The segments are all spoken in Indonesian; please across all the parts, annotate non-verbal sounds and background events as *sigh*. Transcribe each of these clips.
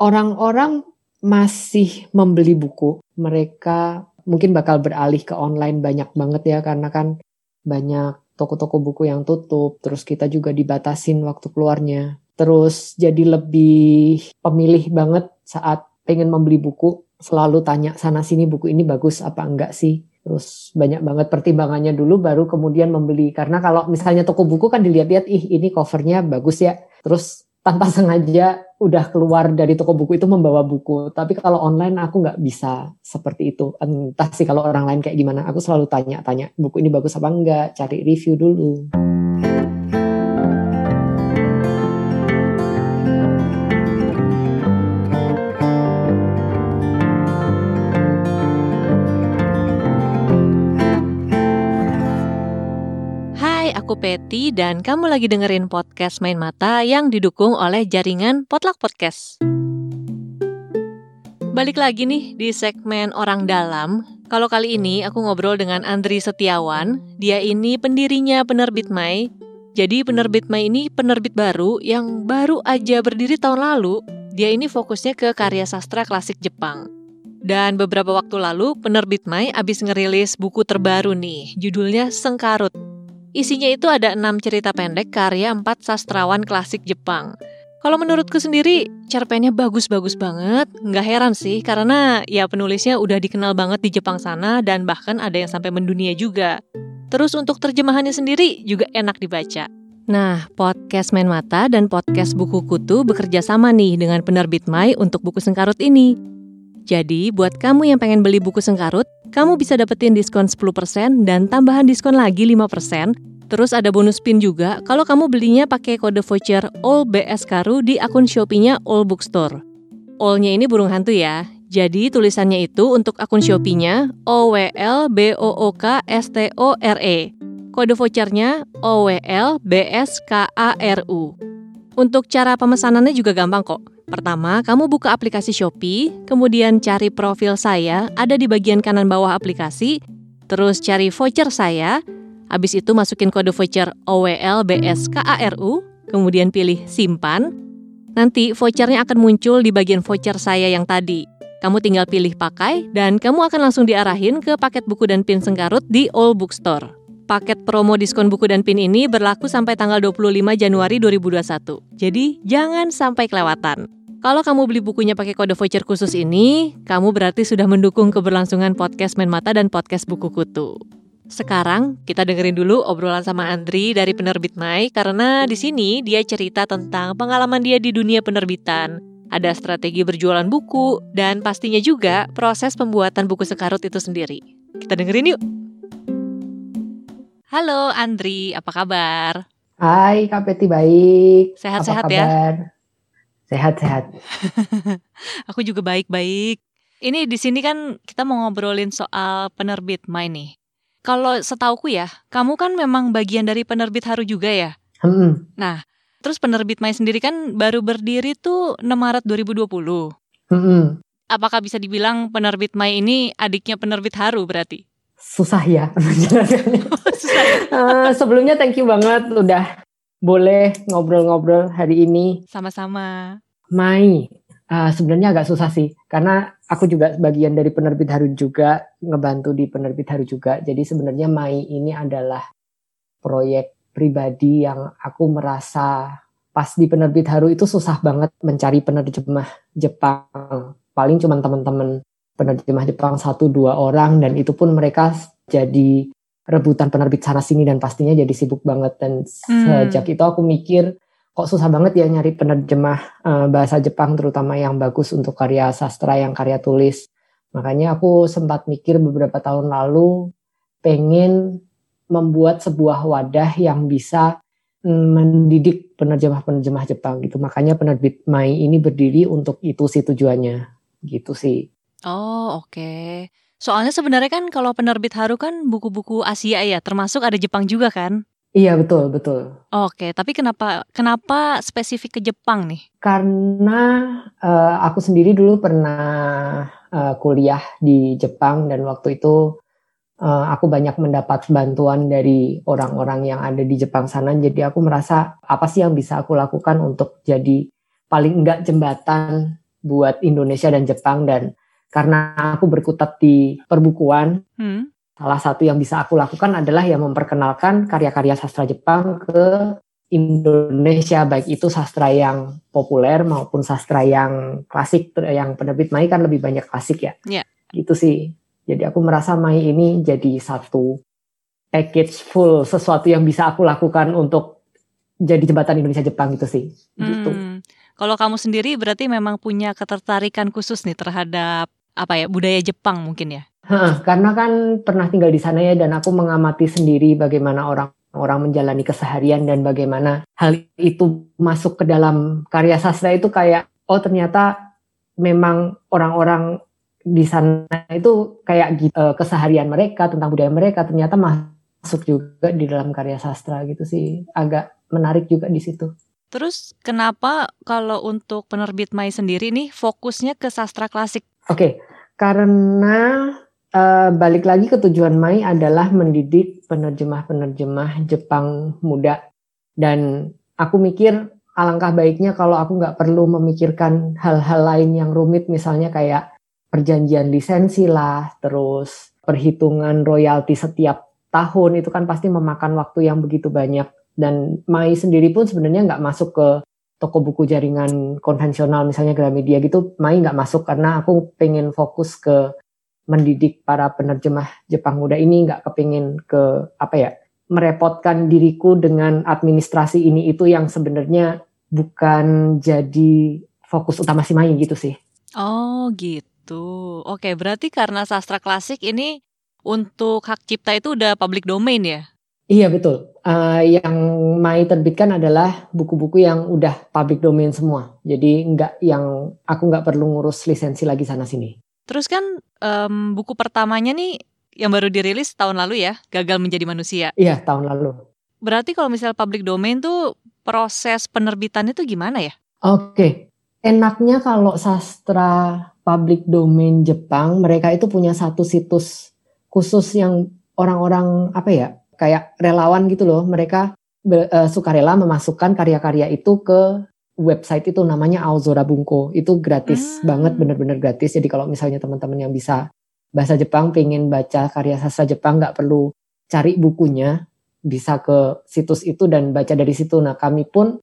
orang-orang masih membeli buku. Mereka mungkin bakal beralih ke online banyak banget ya karena kan banyak toko-toko buku yang tutup. Terus kita juga dibatasin waktu keluarnya. Terus jadi lebih pemilih banget saat pengen membeli buku. Selalu tanya sana sini buku ini bagus apa enggak sih. Terus banyak banget pertimbangannya dulu baru kemudian membeli. Karena kalau misalnya toko buku kan dilihat-lihat, ih ini covernya bagus ya. Terus tanpa *laughs* sengaja udah keluar dari toko buku itu membawa buku. Tapi kalau online aku nggak bisa seperti itu. Entah sih kalau orang lain kayak gimana. Aku selalu tanya-tanya buku ini bagus apa enggak, cari review dulu. Aku Peti dan kamu lagi dengerin podcast Main Mata yang didukung oleh jaringan Potluck Podcast. Balik lagi nih di segmen Orang Dalam. Kalau kali ini aku ngobrol dengan Andri Setiawan. Dia ini pendirinya penerbit Mai. Jadi penerbit Mai ini penerbit baru yang baru aja berdiri tahun lalu. Dia ini fokusnya ke karya sastra klasik Jepang. Dan beberapa waktu lalu, penerbit Mai abis ngerilis buku terbaru nih, judulnya Sengkarut. Isinya itu ada enam cerita pendek karya empat sastrawan klasik Jepang. Kalau menurutku sendiri, cerpennya bagus-bagus banget. Nggak heran sih, karena ya penulisnya udah dikenal banget di Jepang sana dan bahkan ada yang sampai mendunia juga. Terus untuk terjemahannya sendiri juga enak dibaca. Nah, podcast Main Mata dan podcast Buku Kutu bekerja sama nih dengan penerbit Mai untuk buku Sengkarut ini. Jadi, buat kamu yang pengen beli buku Sengkarut, kamu bisa dapetin diskon 10% dan tambahan diskon lagi 5% Terus ada bonus pin juga kalau kamu belinya pakai kode voucher All BS Karu di akun Shopee-nya All Bookstore. All-nya ini burung hantu ya. Jadi tulisannya itu untuk akun Shopee-nya O W L B O O K S T O R E. Kode vouchernya O W L B S K A R U. Untuk cara pemesanannya juga gampang kok. Pertama, kamu buka aplikasi Shopee, kemudian cari profil saya ada di bagian kanan bawah aplikasi, terus cari voucher saya, Habis itu masukin kode voucher OWLBSKARU, kemudian pilih simpan. Nanti vouchernya akan muncul di bagian voucher saya yang tadi. Kamu tinggal pilih pakai dan kamu akan langsung diarahin ke paket buku dan pin Sengkarut di All Bookstore. Paket promo diskon buku dan pin ini berlaku sampai tanggal 25 Januari 2021. Jadi jangan sampai kelewatan. Kalau kamu beli bukunya pakai kode voucher khusus ini, kamu berarti sudah mendukung keberlangsungan podcast Main Mata dan podcast Buku Kutu. Sekarang kita dengerin dulu obrolan sama Andri dari penerbit Mai karena di sini dia cerita tentang pengalaman dia di dunia penerbitan. Ada strategi berjualan buku dan pastinya juga proses pembuatan buku sekarut itu sendiri. Kita dengerin yuk. Halo Andri, apa kabar? Hai Kak Peti, baik. Sehat-sehat ya? Sehat-sehat. *laughs* Aku juga baik-baik. Ini di sini kan kita mau ngobrolin soal penerbit Mai nih. Kalau setauku ya, kamu kan memang bagian dari penerbit Haru juga ya? Hmm. Nah, terus penerbit Mai sendiri kan baru berdiri tuh 6 Maret 2020. Hmm. Apakah bisa dibilang penerbit Mai ini adiknya penerbit Haru berarti? Susah ya *laughs* menjelaskannya. uh, sebelumnya thank you banget udah boleh ngobrol-ngobrol hari ini. Sama-sama. Mai, uh, sebenarnya agak susah sih karena aku juga bagian dari penerbit Haru juga ngebantu di penerbit Haru juga jadi sebenarnya Mai ini adalah proyek pribadi yang aku merasa pas di penerbit Haru itu susah banget mencari penerjemah Jepang paling cuma teman-teman penerjemah Jepang satu dua orang dan itu pun mereka jadi rebutan penerbit sana sini dan pastinya jadi sibuk banget dan hmm. sejak itu aku mikir kok susah banget ya nyari penerjemah uh, bahasa Jepang terutama yang bagus untuk karya sastra yang karya tulis. Makanya aku sempat mikir beberapa tahun lalu pengen membuat sebuah wadah yang bisa mm, mendidik penerjemah-penerjemah Jepang gitu. Makanya penerbit Mai ini berdiri untuk itu sih tujuannya. Gitu sih. Oh, oke. Okay. Soalnya sebenarnya kan kalau penerbit Haru kan buku-buku Asia ya, termasuk ada Jepang juga kan? Iya betul betul. Oke, tapi kenapa kenapa spesifik ke Jepang nih? Karena uh, aku sendiri dulu pernah uh, kuliah di Jepang dan waktu itu uh, aku banyak mendapat bantuan dari orang-orang yang ada di Jepang sana. Jadi aku merasa apa sih yang bisa aku lakukan untuk jadi paling enggak jembatan buat Indonesia dan Jepang dan karena aku berkutat di perbukuan, hmm. salah satu yang bisa aku lakukan adalah yang memperkenalkan karya-karya sastra Jepang ke Indonesia baik itu sastra yang populer maupun sastra yang klasik yang penerbit Mai kan lebih banyak klasik ya. Yeah. Gitu sih. Jadi aku merasa Mai ini jadi satu package full sesuatu yang bisa aku lakukan untuk jadi jembatan Indonesia Jepang gitu sih. Gitu. Hmm. Kalau kamu sendiri berarti memang punya ketertarikan khusus nih terhadap apa ya budaya Jepang mungkin ya? Hah, karena kan pernah tinggal di sana ya dan aku mengamati sendiri bagaimana orang orang menjalani keseharian dan bagaimana hal itu masuk ke dalam karya sastra itu kayak oh ternyata memang orang-orang di sana itu kayak gitu, keseharian mereka tentang budaya mereka ternyata masuk juga di dalam karya sastra gitu sih agak menarik juga di situ. Terus kenapa kalau untuk penerbit Mai sendiri nih fokusnya ke sastra klasik? Oke, okay, karena uh, balik lagi ke tujuan Mai adalah mendidik penerjemah-penerjemah Jepang muda. Dan aku mikir alangkah baiknya kalau aku nggak perlu memikirkan hal-hal lain yang rumit misalnya kayak perjanjian lisensi lah terus perhitungan royalti setiap tahun itu kan pasti memakan waktu yang begitu banyak. Dan Mai sendiri pun sebenarnya nggak masuk ke toko buku jaringan konvensional misalnya Gramedia gitu Mai nggak masuk karena aku pengen fokus ke mendidik para penerjemah Jepang muda ini nggak kepingin ke apa ya merepotkan diriku dengan administrasi ini itu yang sebenarnya bukan jadi fokus utama si Mai gitu sih. Oh gitu. Oke berarti karena sastra klasik ini untuk hak cipta itu udah public domain ya? Iya betul. Uh, yang Mai terbitkan adalah buku-buku yang udah public domain semua. Jadi nggak yang aku nggak perlu ngurus lisensi lagi sana sini. Terus kan um, buku pertamanya nih yang baru dirilis tahun lalu ya, Gagal Menjadi Manusia. Iya tahun lalu. Berarti kalau misal public domain tuh proses penerbitannya tuh gimana ya? Oke, enaknya kalau sastra public domain Jepang mereka itu punya satu situs khusus yang orang-orang apa ya kayak relawan gitu loh. Mereka uh, sukarela memasukkan karya-karya itu ke website itu namanya Aozora Bunko. Itu gratis hmm. banget, bener-bener gratis. Jadi kalau misalnya teman-teman yang bisa bahasa Jepang, pengen baca karya sastra Jepang, nggak perlu cari bukunya, bisa ke situs itu dan baca dari situ. Nah kami pun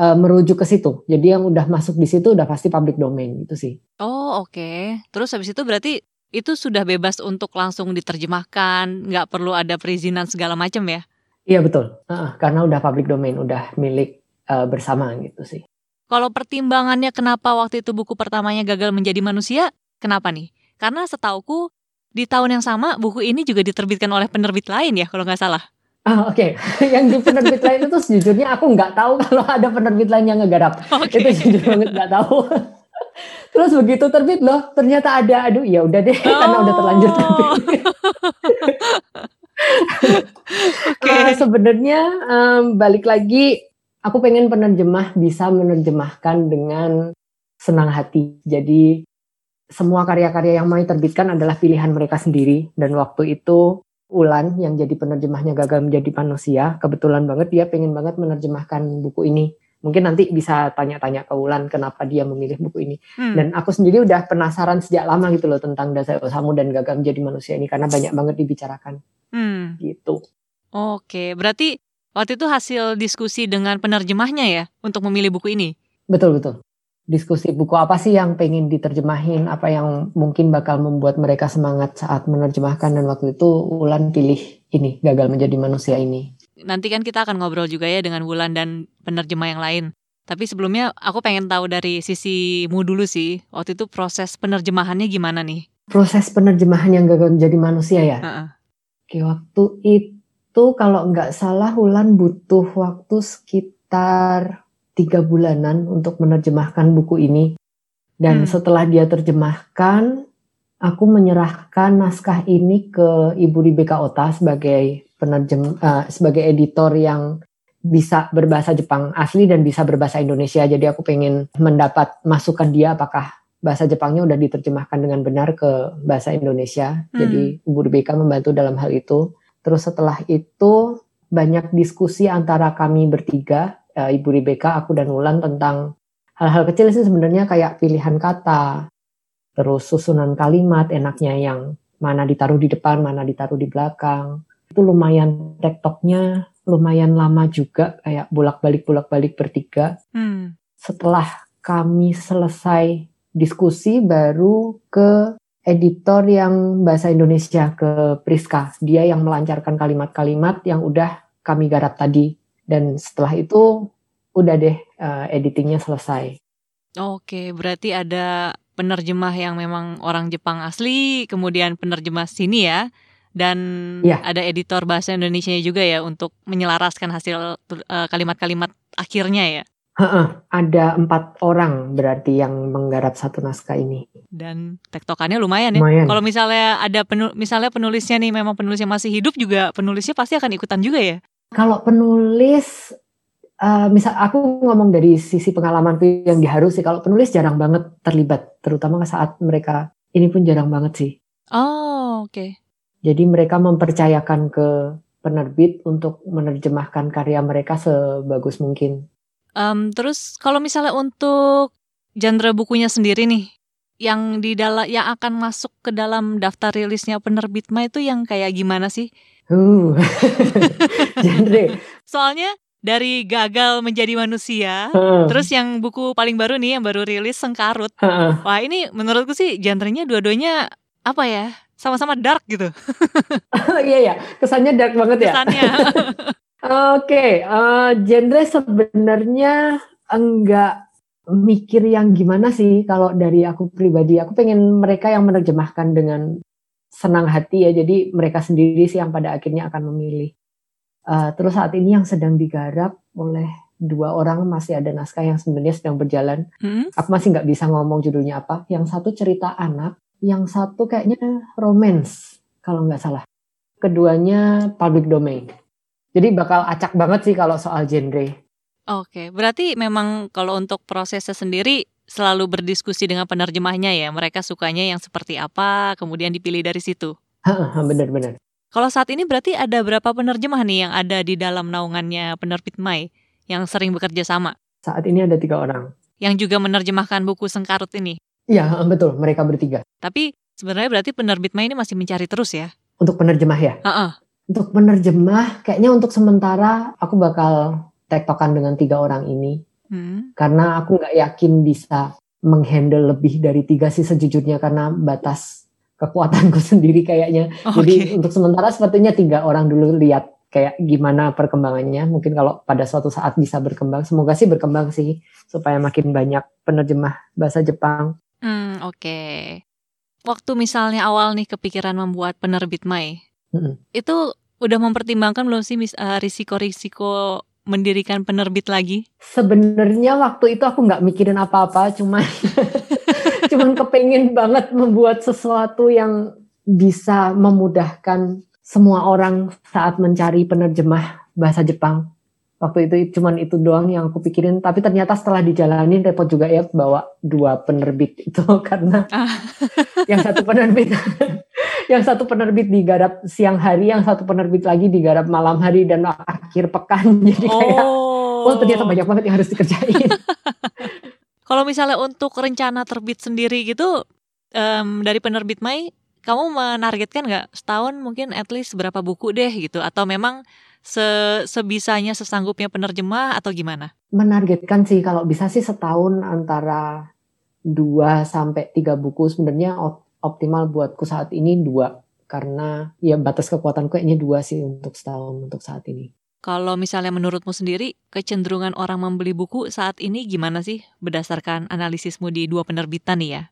uh, merujuk ke situ. Jadi yang udah masuk di situ udah pasti public domain gitu sih. Oh oke. Okay. Terus habis itu berarti itu sudah bebas untuk langsung diterjemahkan, nggak perlu ada perizinan segala macam ya? Iya betul, uh, karena udah public domain, udah milik uh, bersama gitu sih. Kalau pertimbangannya kenapa waktu itu buku pertamanya gagal menjadi manusia, kenapa nih? Karena setauku di tahun yang sama buku ini juga diterbitkan oleh penerbit lain ya kalau nggak salah. Ah oke, okay. *laughs* yang di penerbit lain itu sejujurnya aku nggak tahu *laughs* kalau ada penerbit lain yang ngegarap. Okay. Itu jujur banget nggak tahu. *laughs* Terus begitu terbit loh, ternyata ada, aduh ya udah deh, oh. karena udah terlanjur oh. terbit. *laughs* okay. uh, Sebenarnya um, balik lagi, aku pengen penerjemah bisa menerjemahkan dengan senang hati. Jadi semua karya-karya yang mau terbitkan adalah pilihan mereka sendiri. Dan waktu itu Ulan yang jadi penerjemahnya gagal menjadi manusia, kebetulan banget dia pengen banget menerjemahkan buku ini mungkin nanti bisa tanya-tanya ke Wulan kenapa dia memilih buku ini. Hmm. Dan aku sendiri udah penasaran sejak lama gitu loh tentang dasar Osamu dan gagal menjadi manusia ini karena banyak banget dibicarakan. Hmm. Gitu. Oke, berarti waktu itu hasil diskusi dengan penerjemahnya ya untuk memilih buku ini? Betul betul. Diskusi buku apa sih yang pengen diterjemahin, apa yang mungkin bakal membuat mereka semangat saat menerjemahkan dan waktu itu Wulan pilih ini, gagal menjadi manusia ini nanti kan kita akan ngobrol juga ya dengan Wulan dan penerjemah yang lain. Tapi sebelumnya aku pengen tahu dari sisimu dulu sih, waktu itu proses penerjemahannya gimana nih? Proses penerjemahan yang gagal menjadi manusia ya? Uh -uh. Oke, waktu itu kalau nggak salah Wulan butuh waktu sekitar tiga bulanan untuk menerjemahkan buku ini. Dan hmm. setelah dia terjemahkan, aku menyerahkan naskah ini ke Ibu Rebecca Ota sebagai penerjem uh, sebagai editor yang bisa berbahasa Jepang asli dan bisa berbahasa Indonesia. Jadi aku pengen mendapat masukan dia apakah bahasa Jepangnya udah diterjemahkan dengan benar ke bahasa Indonesia. Hmm. Jadi Ibu Rebecca membantu dalam hal itu. Terus setelah itu banyak diskusi antara kami bertiga, uh, Ibu Rebecca, aku dan Wulan tentang hal-hal kecil sih sebenarnya kayak pilihan kata, terus susunan kalimat, enaknya yang mana ditaruh di depan, mana ditaruh di belakang. Itu lumayan tektoknya lumayan lama juga kayak bolak-balik bolak-balik bertiga. Hmm. Setelah kami selesai diskusi baru ke editor yang bahasa Indonesia ke Priska. Dia yang melancarkan kalimat-kalimat yang udah kami garap tadi. Dan setelah itu udah deh uh, editingnya selesai. Oke, berarti ada penerjemah yang memang orang Jepang asli, kemudian penerjemah sini ya, dan ya. ada editor bahasa Indonesia juga ya untuk menyelaraskan hasil uh, kalimat-kalimat akhirnya ya. Ha-ha, ada empat orang berarti yang menggarap satu naskah ini. Dan tektokannya lumayan ya. Lumayan. Kalau misalnya ada penul misalnya penulisnya nih memang penulisnya masih hidup juga penulisnya pasti akan ikutan juga ya. Kalau penulis uh, misal aku ngomong dari sisi pengalaman yang diharu sih kalau penulis jarang banget terlibat terutama saat mereka ini pun jarang banget sih. Oh, oke. Okay. Jadi mereka mempercayakan ke penerbit untuk menerjemahkan karya mereka sebagus mungkin. Um, terus kalau misalnya untuk genre bukunya sendiri nih, yang di dalam yang akan masuk ke dalam daftar rilisnya penerbit Ma itu yang kayak gimana sih? Uh, *laughs* genre. Soalnya dari gagal menjadi manusia, uh. terus yang buku paling baru nih yang baru rilis Sengkarut. Uh. Wah ini menurutku sih genrenya dua-duanya apa ya? Sama-sama dark gitu. *laughs* iya ya, kesannya dark banget ya. Kesannya. *laughs* Oke, okay, uh, eh, genre sebenarnya enggak mikir yang gimana sih kalau dari aku pribadi. Aku pengen mereka yang menerjemahkan dengan senang hati ya. Jadi mereka sendiri sih yang pada akhirnya akan memilih. Uh, terus saat ini yang sedang digarap oleh dua orang masih ada naskah yang sebenarnya sedang berjalan. Hmm? Aku masih nggak bisa ngomong judulnya apa. Yang satu cerita anak, yang satu kayaknya romance kalau nggak salah. Keduanya public domain. Jadi bakal acak banget sih kalau soal genre. Oke, berarti memang kalau untuk prosesnya sendiri selalu berdiskusi dengan penerjemahnya ya. Mereka sukanya yang seperti apa, kemudian dipilih dari situ. Benar-benar. Kalau saat ini berarti ada berapa penerjemah nih yang ada di dalam naungannya penerbit Mai yang sering bekerja sama? Saat ini ada tiga orang. Yang juga menerjemahkan buku Sengkarut ini? Iya, betul. Mereka bertiga. Tapi sebenarnya berarti penerbit Mai ini masih mencari terus ya? Untuk penerjemah ya? Uh -uh. Untuk penerjemah, kayaknya untuk sementara aku bakal tektokan dengan tiga orang ini. Hmm. Karena aku nggak yakin bisa menghandle lebih dari tiga sih sejujurnya karena batas kekuatanku *laughs* sendiri kayaknya. Okay. Jadi untuk sementara sepertinya tiga orang dulu lihat kayak gimana perkembangannya. Mungkin kalau pada suatu saat bisa berkembang, semoga sih berkembang sih supaya makin banyak penerjemah bahasa Jepang oke. Okay. Waktu misalnya awal nih kepikiran membuat penerbit Mai, hmm. itu udah mempertimbangkan belum sih uh, risiko-risiko mendirikan penerbit lagi? Sebenarnya waktu itu aku nggak mikirin apa-apa, cuma cuman *laughs* kepengen banget membuat sesuatu yang bisa memudahkan semua orang saat mencari penerjemah bahasa Jepang waktu itu cuman itu doang yang aku pikirin tapi ternyata setelah dijalanin repot juga ya bawa dua penerbit itu *laughs* karena ah. yang satu penerbit *laughs* yang satu penerbit digarap siang hari yang satu penerbit lagi digarap malam hari dan akhir pekan. *laughs* Jadi kayak oh, oh ternyata banyak banget yang harus dikerjain. Kalau misalnya untuk rencana terbit sendiri gitu um, dari penerbit Mai kamu menargetkan nggak setahun mungkin at least berapa buku deh gitu? Atau memang se sebisanya sesanggupnya penerjemah atau gimana? Menargetkan sih kalau bisa sih setahun antara dua sampai tiga buku sebenarnya optimal buatku saat ini dua karena ya batas kekuatan kayaknya dua sih untuk setahun untuk saat ini. Kalau misalnya menurutmu sendiri, kecenderungan orang membeli buku saat ini gimana sih berdasarkan analisismu di dua penerbitan nih ya?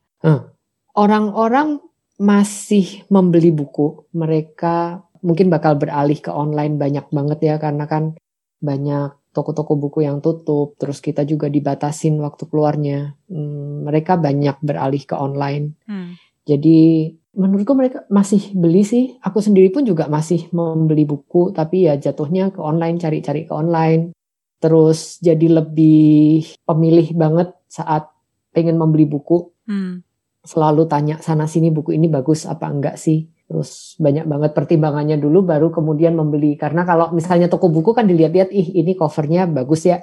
Orang-orang masih membeli buku. Mereka mungkin bakal beralih ke online banyak banget ya karena kan banyak toko-toko buku yang tutup, terus kita juga dibatasin waktu keluarnya. Hmm, mereka banyak beralih ke online. Hmm. Jadi menurutku mereka masih beli sih. Aku sendiri pun juga masih membeli buku, tapi ya jatuhnya ke online, cari-cari ke online. Terus jadi lebih pemilih banget saat pengen membeli buku. Hmm. Selalu tanya sana sini buku ini bagus apa enggak sih terus banyak banget pertimbangannya dulu baru kemudian membeli karena kalau misalnya toko buku kan dilihat-lihat ih ini covernya bagus ya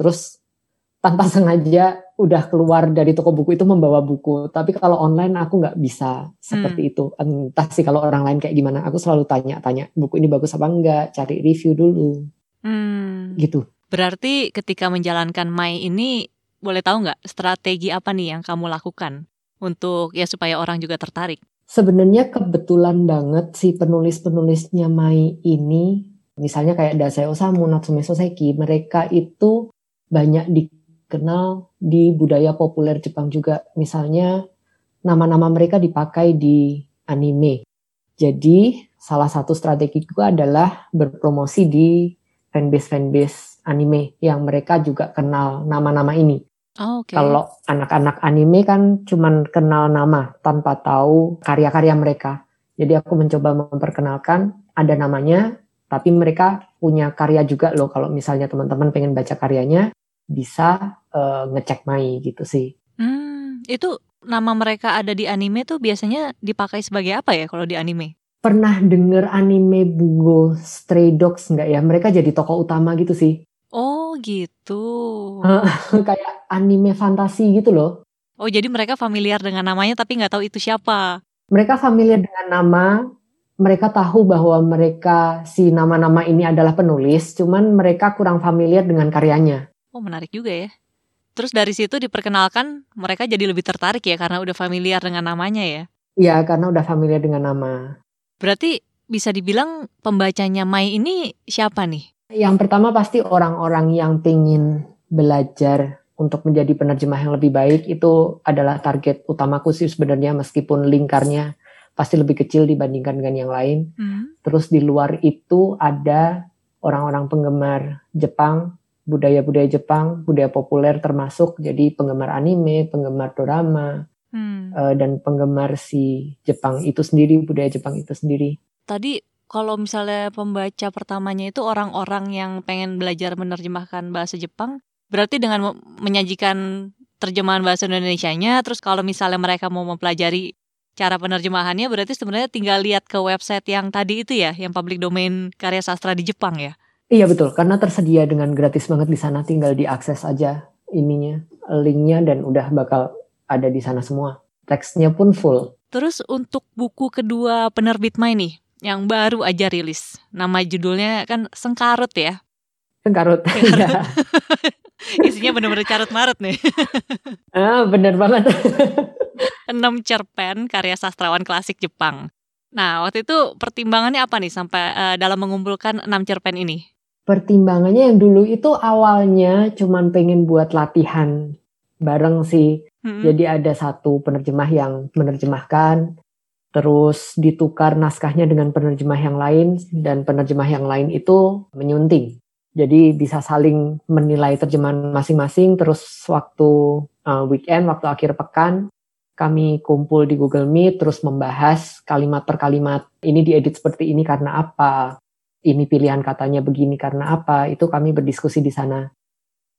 terus tanpa *laughs* sengaja udah keluar dari toko buku itu membawa buku. Tapi kalau online aku nggak bisa seperti hmm. itu. Entah sih kalau orang lain kayak gimana. Aku selalu tanya-tanya buku ini bagus apa enggak, cari review dulu. Hmm. Gitu. Berarti ketika menjalankan Mai ini boleh tahu nggak strategi apa nih yang kamu lakukan untuk ya supaya orang juga tertarik? Sebenarnya kebetulan banget si penulis-penulisnya Mai ini, misalnya kayak Dasai Osamu, Natsume Soseki, mereka itu banyak dikenal di budaya populer Jepang juga. Misalnya nama-nama mereka dipakai di anime. Jadi salah satu strategi gue adalah berpromosi di fanbase-fanbase anime yang mereka juga kenal nama-nama ini. Oh, okay. Kalau anak-anak anime kan cuman kenal nama tanpa tahu karya-karya mereka. Jadi aku mencoba memperkenalkan ada namanya, tapi mereka punya karya juga loh. Kalau misalnya teman-teman pengen baca karyanya, bisa uh, ngecek Mai gitu sih. Hmm, itu nama mereka ada di anime tuh biasanya dipakai sebagai apa ya kalau di anime? Pernah denger anime Bungo Stray Dogs nggak ya? Mereka jadi tokoh utama gitu sih. Gitu. *laughs* kayak anime fantasi gitu loh. Oh jadi mereka familiar dengan namanya tapi nggak tahu itu siapa? Mereka familiar dengan nama, mereka tahu bahwa mereka si nama-nama ini adalah penulis, cuman mereka kurang familiar dengan karyanya. Oh menarik juga ya. Terus dari situ diperkenalkan mereka jadi lebih tertarik ya karena udah familiar dengan namanya ya? Iya karena udah familiar dengan nama. Berarti bisa dibilang pembacanya Mai ini siapa nih? Yang pertama pasti orang-orang yang ingin belajar untuk menjadi penerjemah yang lebih baik itu adalah target utamaku sih sebenarnya meskipun lingkarnya pasti lebih kecil dibandingkan dengan yang lain. Hmm. Terus di luar itu ada orang-orang penggemar Jepang budaya-budaya Jepang, budaya populer termasuk jadi penggemar anime, penggemar drama, hmm. uh, dan penggemar si Jepang itu sendiri, budaya Jepang itu sendiri. Tadi kalau misalnya pembaca pertamanya itu orang-orang yang pengen belajar menerjemahkan bahasa Jepang, berarti dengan menyajikan terjemahan bahasa Indonesia-nya, terus kalau misalnya mereka mau mempelajari cara penerjemahannya, berarti sebenarnya tinggal lihat ke website yang tadi itu ya, yang public domain karya sastra di Jepang ya? Iya betul, karena tersedia dengan gratis banget di sana, tinggal diakses aja ininya, linknya dan udah bakal ada di sana semua. Teksnya pun full. Terus untuk buku kedua penerbit Mai nih, yang baru aja rilis, nama judulnya kan Sengkarut ya? Sengkarut. *laughs* Sengkarut. *laughs* Isinya bener-bener carut marut nih. *laughs* ah, bener banget. Enam cerpen karya sastrawan klasik Jepang. Nah, waktu itu pertimbangannya apa nih sampai uh, dalam mengumpulkan enam cerpen ini? pertimbangannya yang dulu itu awalnya cuman pengen buat latihan bareng sih. Hmm. Jadi ada satu penerjemah yang menerjemahkan, terus ditukar naskahnya dengan penerjemah yang lain, dan penerjemah yang lain itu menyunting. Jadi bisa saling menilai terjemahan masing-masing, terus waktu uh, weekend, waktu akhir pekan, kami kumpul di Google Meet, terus membahas kalimat per kalimat, ini diedit seperti ini karena apa, ini pilihan katanya begini karena apa, itu kami berdiskusi di sana.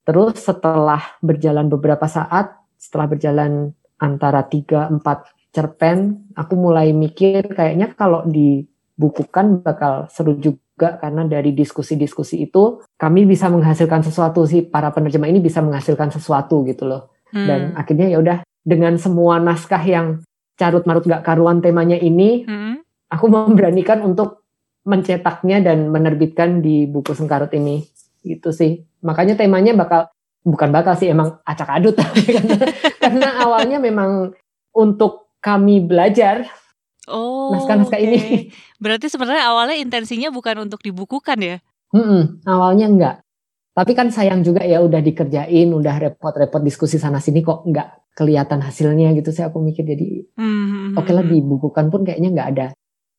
Terus setelah berjalan beberapa saat, setelah berjalan antara 3-4 cerpen, aku mulai mikir kayaknya kalau dibukukan bakal seru juga karena dari diskusi-diskusi itu kami bisa menghasilkan sesuatu sih para penerjemah ini bisa menghasilkan sesuatu gitu loh. Hmm. Dan akhirnya ya udah dengan semua naskah yang carut marut gak karuan temanya ini, hmm. aku memberanikan untuk mencetaknya dan menerbitkan di buku Sengkarut ini gitu sih makanya temanya bakal bukan bakal sih emang acak adut karena, *laughs* karena awalnya memang untuk kami belajar oh naskah-naskah okay. ini. Berarti sebenarnya awalnya intensinya bukan untuk dibukukan ya? Hmm, awalnya enggak. Tapi kan sayang juga ya udah dikerjain udah repot-repot diskusi sana sini kok nggak kelihatan hasilnya gitu sih aku mikir. Jadi hmm, hmm, hmm oke okay lah dibukukan pun kayaknya nggak ada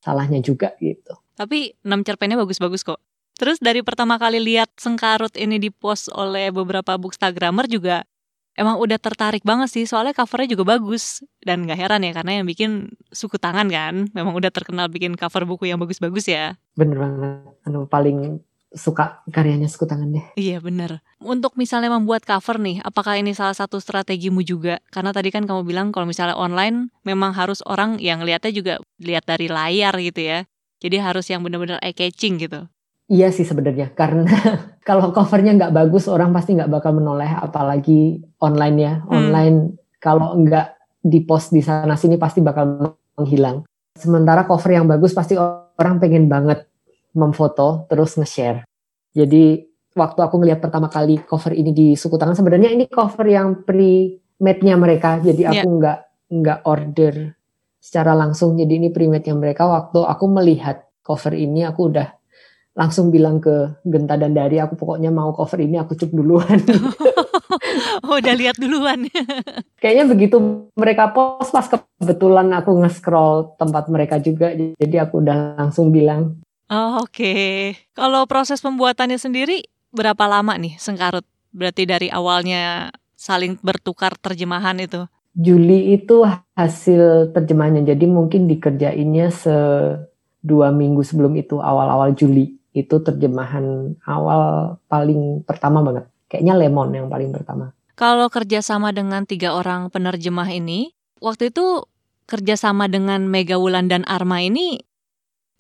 salahnya juga gitu. Tapi enam cerpennya bagus-bagus kok. Terus dari pertama kali lihat Sengkarut ini dipost oleh beberapa bookstagrammer juga emang udah tertarik banget sih soalnya covernya juga bagus dan gak heran ya karena yang bikin suku tangan kan memang udah terkenal bikin cover buku yang bagus-bagus ya. Bener banget, anu paling suka karyanya suku tangan deh. Iya bener. Untuk misalnya membuat cover nih, apakah ini salah satu strategimu juga? Karena tadi kan kamu bilang kalau misalnya online memang harus orang yang lihatnya juga lihat dari layar gitu ya. Jadi harus yang benar-benar eye catching gitu. Iya sih sebenarnya karena *laughs* kalau covernya nggak bagus orang pasti nggak bakal menoleh apalagi online ya hmm. online kalau nggak di post di sana sini pasti bakal menghilang. Sementara cover yang bagus pasti orang pengen banget memfoto terus nge-share. Jadi waktu aku ngelihat pertama kali cover ini di suku tangan sebenarnya ini cover yang pre-made-nya mereka. Jadi aku yeah. nggak nggak order secara langsung. Jadi ini pre-made-nya mereka. Waktu aku melihat cover ini aku udah langsung bilang ke Genta dan Dari aku pokoknya mau cover ini aku cuk duluan. *laughs* oh udah lihat duluan. *laughs* Kayaknya begitu mereka post pas kebetulan aku nge-scroll tempat mereka juga jadi aku udah langsung bilang. Oh, Oke, okay. kalau proses pembuatannya sendiri berapa lama nih Sengkarut? Berarti dari awalnya saling bertukar terjemahan itu? Juli itu hasil terjemahannya, jadi mungkin dikerjainnya se dua minggu sebelum itu awal-awal Juli itu terjemahan awal paling pertama banget. Kayaknya Lemon yang paling pertama. Kalau kerjasama dengan tiga orang penerjemah ini, waktu itu kerjasama dengan Mega Wulan dan Arma ini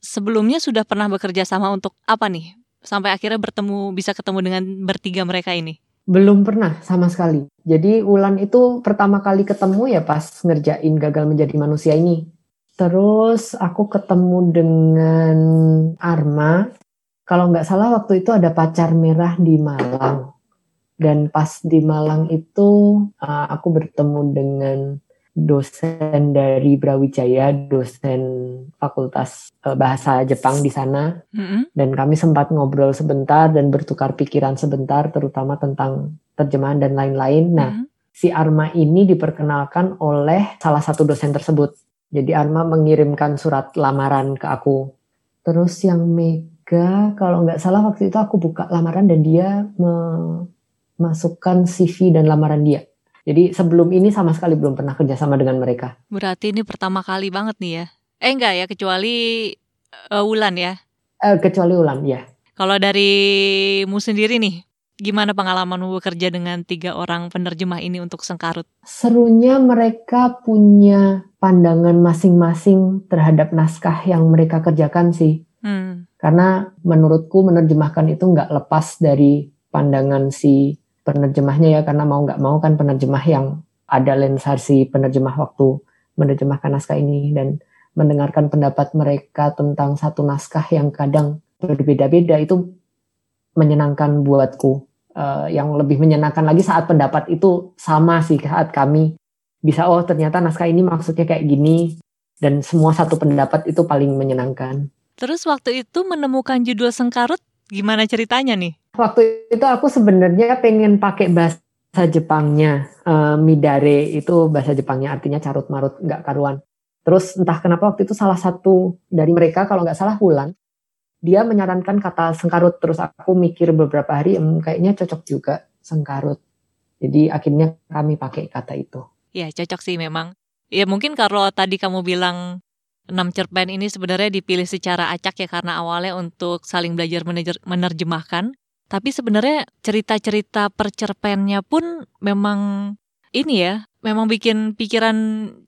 sebelumnya sudah pernah bekerja sama untuk apa nih? Sampai akhirnya bertemu bisa ketemu dengan bertiga mereka ini. Belum pernah sama sekali. Jadi Wulan itu pertama kali ketemu ya pas ngerjain gagal menjadi manusia ini. Terus aku ketemu dengan Arma kalau nggak salah waktu itu ada pacar merah di Malang dan pas di Malang itu uh, aku bertemu dengan dosen dari Brawijaya, dosen fakultas uh, bahasa Jepang di sana, mm-hmm. dan kami sempat ngobrol sebentar dan bertukar pikiran sebentar, terutama tentang terjemahan dan lain-lain. Nah, mm-hmm. si Arma ini diperkenalkan oleh salah satu dosen tersebut. Jadi Arma mengirimkan surat lamaran ke aku. Terus yang Mei. 3 kalau nggak salah waktu itu aku buka lamaran dan dia memasukkan CV dan lamaran dia. Jadi sebelum ini sama sekali belum pernah kerjasama dengan mereka. Berarti ini pertama kali banget nih ya? Eh enggak ya, kecuali e, uh, Wulan ya? Uh, kecuali Wulan, ya. Kalau dari darimu sendiri nih, gimana pengalamanmu bekerja dengan tiga orang penerjemah ini untuk Sengkarut? Serunya mereka punya pandangan masing-masing terhadap naskah yang mereka kerjakan sih. Hmm. Karena menurutku menerjemahkan itu nggak lepas dari pandangan si penerjemahnya ya, karena mau nggak mau kan penerjemah yang ada lensa si penerjemah waktu menerjemahkan naskah ini dan mendengarkan pendapat mereka tentang satu naskah yang kadang berbeda-beda itu menyenangkan buatku. Uh, yang lebih menyenangkan lagi saat pendapat itu sama sih saat kami bisa oh ternyata naskah ini maksudnya kayak gini dan semua satu pendapat itu paling menyenangkan. Terus waktu itu menemukan judul Sengkarut, gimana ceritanya nih? Waktu itu aku sebenarnya pengen pakai bahasa Jepangnya, uh, midare itu bahasa Jepangnya artinya carut marut nggak karuan. Terus entah kenapa waktu itu salah satu dari mereka kalau nggak salah Wulan, dia menyarankan kata sengkarut. Terus aku mikir beberapa hari, ehm, kayaknya cocok juga sengkarut. Jadi akhirnya kami pakai kata itu. Ya cocok sih memang. Ya mungkin kalau tadi kamu bilang enam cerpen ini sebenarnya dipilih secara acak ya karena awalnya untuk saling belajar menerjemahkan. Tapi sebenarnya cerita-cerita percerpennya pun memang ini ya, memang bikin pikiran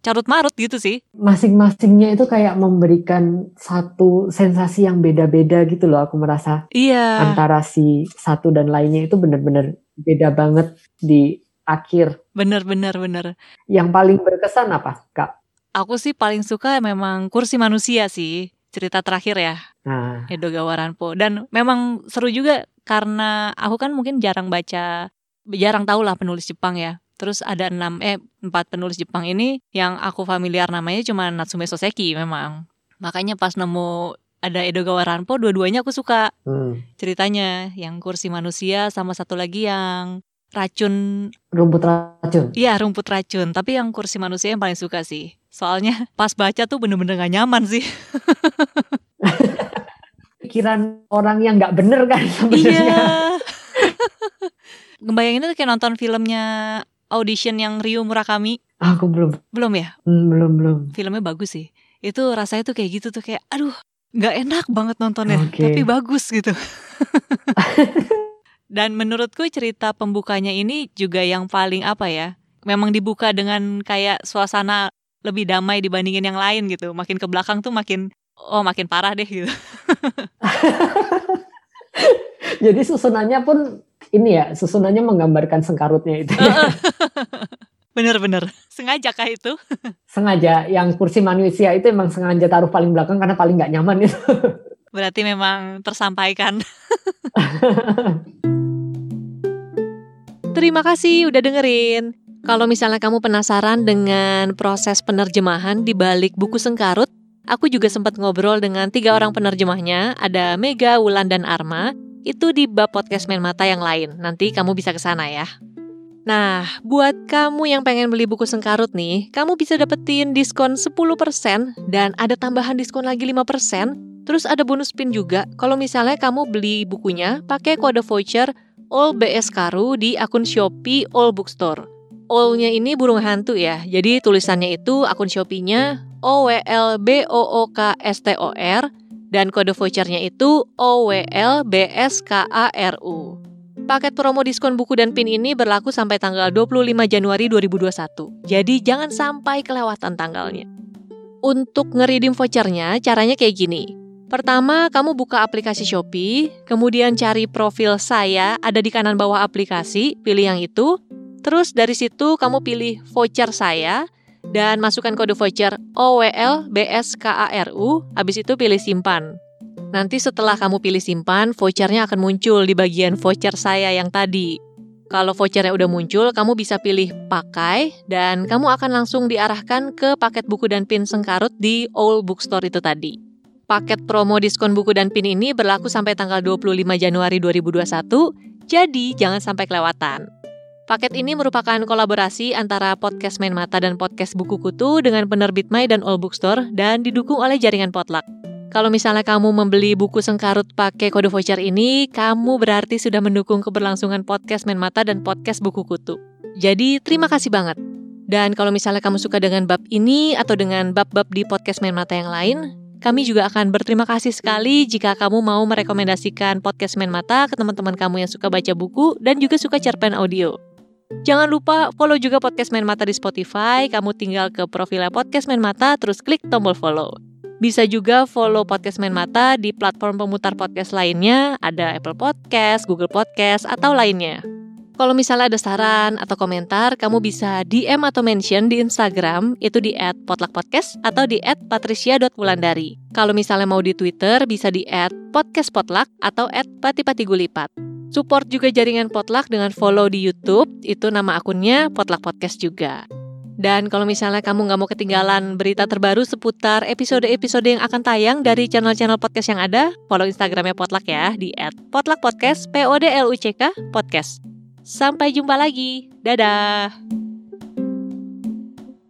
carut marut gitu sih. Masing-masingnya itu kayak memberikan satu sensasi yang beda-beda gitu loh aku merasa. Iya. Antara si satu dan lainnya itu benar-benar beda banget di akhir. Bener-bener bener. Yang paling berkesan apa, Kak? Aku sih paling suka memang kursi manusia sih cerita terakhir ya. Nah. Edo Gawaranpo. Dan memang seru juga karena aku kan mungkin jarang baca jarang tahu lah penulis Jepang ya. Terus ada enam eh empat penulis Jepang ini yang aku familiar namanya cuma Natsume Soseki memang. Makanya pas nemu ada Edo Gawaranpo dua-duanya aku suka hmm. ceritanya. Yang kursi manusia sama satu lagi yang racun rumput racun iya rumput racun tapi yang kursi manusia yang paling suka sih Soalnya *laughs* pas baca tuh bener-bener gak nyaman sih. *laughs* Pikiran orang yang gak bener kan sebenarnya. Iya. *laughs* Ngebayangin itu kayak nonton filmnya audition yang Rio Murakami. Aku belum. Belum ya? Hmm, belum, belum. Filmnya bagus sih. Itu rasanya tuh kayak gitu tuh kayak aduh gak enak banget nontonnya. Okay. Tapi bagus gitu. Dan menurutku cerita pembukanya ini juga yang paling apa ya? Memang dibuka dengan kayak suasana lebih damai dibandingin yang lain gitu. Makin ke belakang tuh makin oh makin parah deh gitu. *laughs* Jadi susunannya pun ini ya, susunannya menggambarkan sengkarutnya itu. Bener-bener, *laughs* sengaja kah itu? *laughs* sengaja, yang kursi manusia itu emang sengaja taruh paling belakang karena paling nggak nyaman itu. Berarti memang tersampaikan. Terima kasih udah dengerin. Kalau misalnya kamu penasaran dengan proses penerjemahan di balik buku Sengkarut, aku juga sempat ngobrol dengan tiga orang penerjemahnya, ada Mega, Wulan, dan Arma. Itu di bab podcast Main Mata yang lain. Nanti kamu bisa ke sana ya. Nah, buat kamu yang pengen beli buku Sengkarut nih, kamu bisa dapetin diskon 10% dan ada tambahan diskon lagi 5%. Terus ada bonus pin juga kalau misalnya kamu beli bukunya pakai kode voucher All BS Karu di akun Shopee All Bookstore. All-nya ini burung hantu ya, jadi tulisannya itu akun Shopee-nya dan kode vouchernya itu O W L B S K A R U. Paket promo diskon buku dan pin ini berlaku sampai tanggal 25 Januari 2021. Jadi jangan sampai kelewatan tanggalnya. Untuk ngeridim vouchernya, caranya kayak gini. Pertama, kamu buka aplikasi Shopee, kemudian cari profil saya ada di kanan bawah aplikasi, pilih yang itu. Terus dari situ kamu pilih voucher saya dan masukkan kode voucher OWLBSKARU, habis itu pilih simpan. Nanti setelah kamu pilih simpan, vouchernya akan muncul di bagian voucher saya yang tadi. Kalau vouchernya udah muncul, kamu bisa pilih pakai dan kamu akan langsung diarahkan ke paket buku dan pin sengkarut di Owl Bookstore itu tadi. Paket promo diskon buku dan pin ini berlaku sampai tanggal 25 Januari 2021, jadi jangan sampai kelewatan. Paket ini merupakan kolaborasi antara podcast Main Mata dan podcast Buku Kutu dengan penerbit Mai dan All Bookstore dan didukung oleh jaringan Potluck. Kalau misalnya kamu membeli buku Sengkarut pakai kode voucher ini, kamu berarti sudah mendukung keberlangsungan podcast Main Mata dan podcast Buku Kutu. Jadi, terima kasih banget. Dan kalau misalnya kamu suka dengan bab ini atau dengan bab-bab di podcast Main Mata yang lain, kami juga akan berterima kasih sekali jika kamu mau merekomendasikan podcast Main Mata ke teman-teman kamu yang suka baca buku dan juga suka cerpen audio. Jangan lupa follow juga podcast Main Mata di Spotify. Kamu tinggal ke profilnya podcast Main Mata, terus klik tombol follow. Bisa juga follow podcast Main Mata di platform pemutar podcast lainnya, ada Apple Podcast, Google Podcast, atau lainnya. Kalau misalnya ada saran atau komentar, kamu bisa DM atau mention di Instagram, itu di @potluckpodcast atau di @patricia.wulandari. Kalau misalnya mau di Twitter, bisa di @podcastpotluck atau @patipatigulipat. Support juga jaringan Potluck dengan follow di YouTube, itu nama akunnya Potluck Podcast juga. Dan kalau misalnya kamu nggak mau ketinggalan berita terbaru seputar episode-episode yang akan tayang dari channel-channel podcast yang ada, follow Instagramnya Potluck ya di @potluckpodcast, P O D L U C K podcast. Sampai jumpa lagi. Dadah.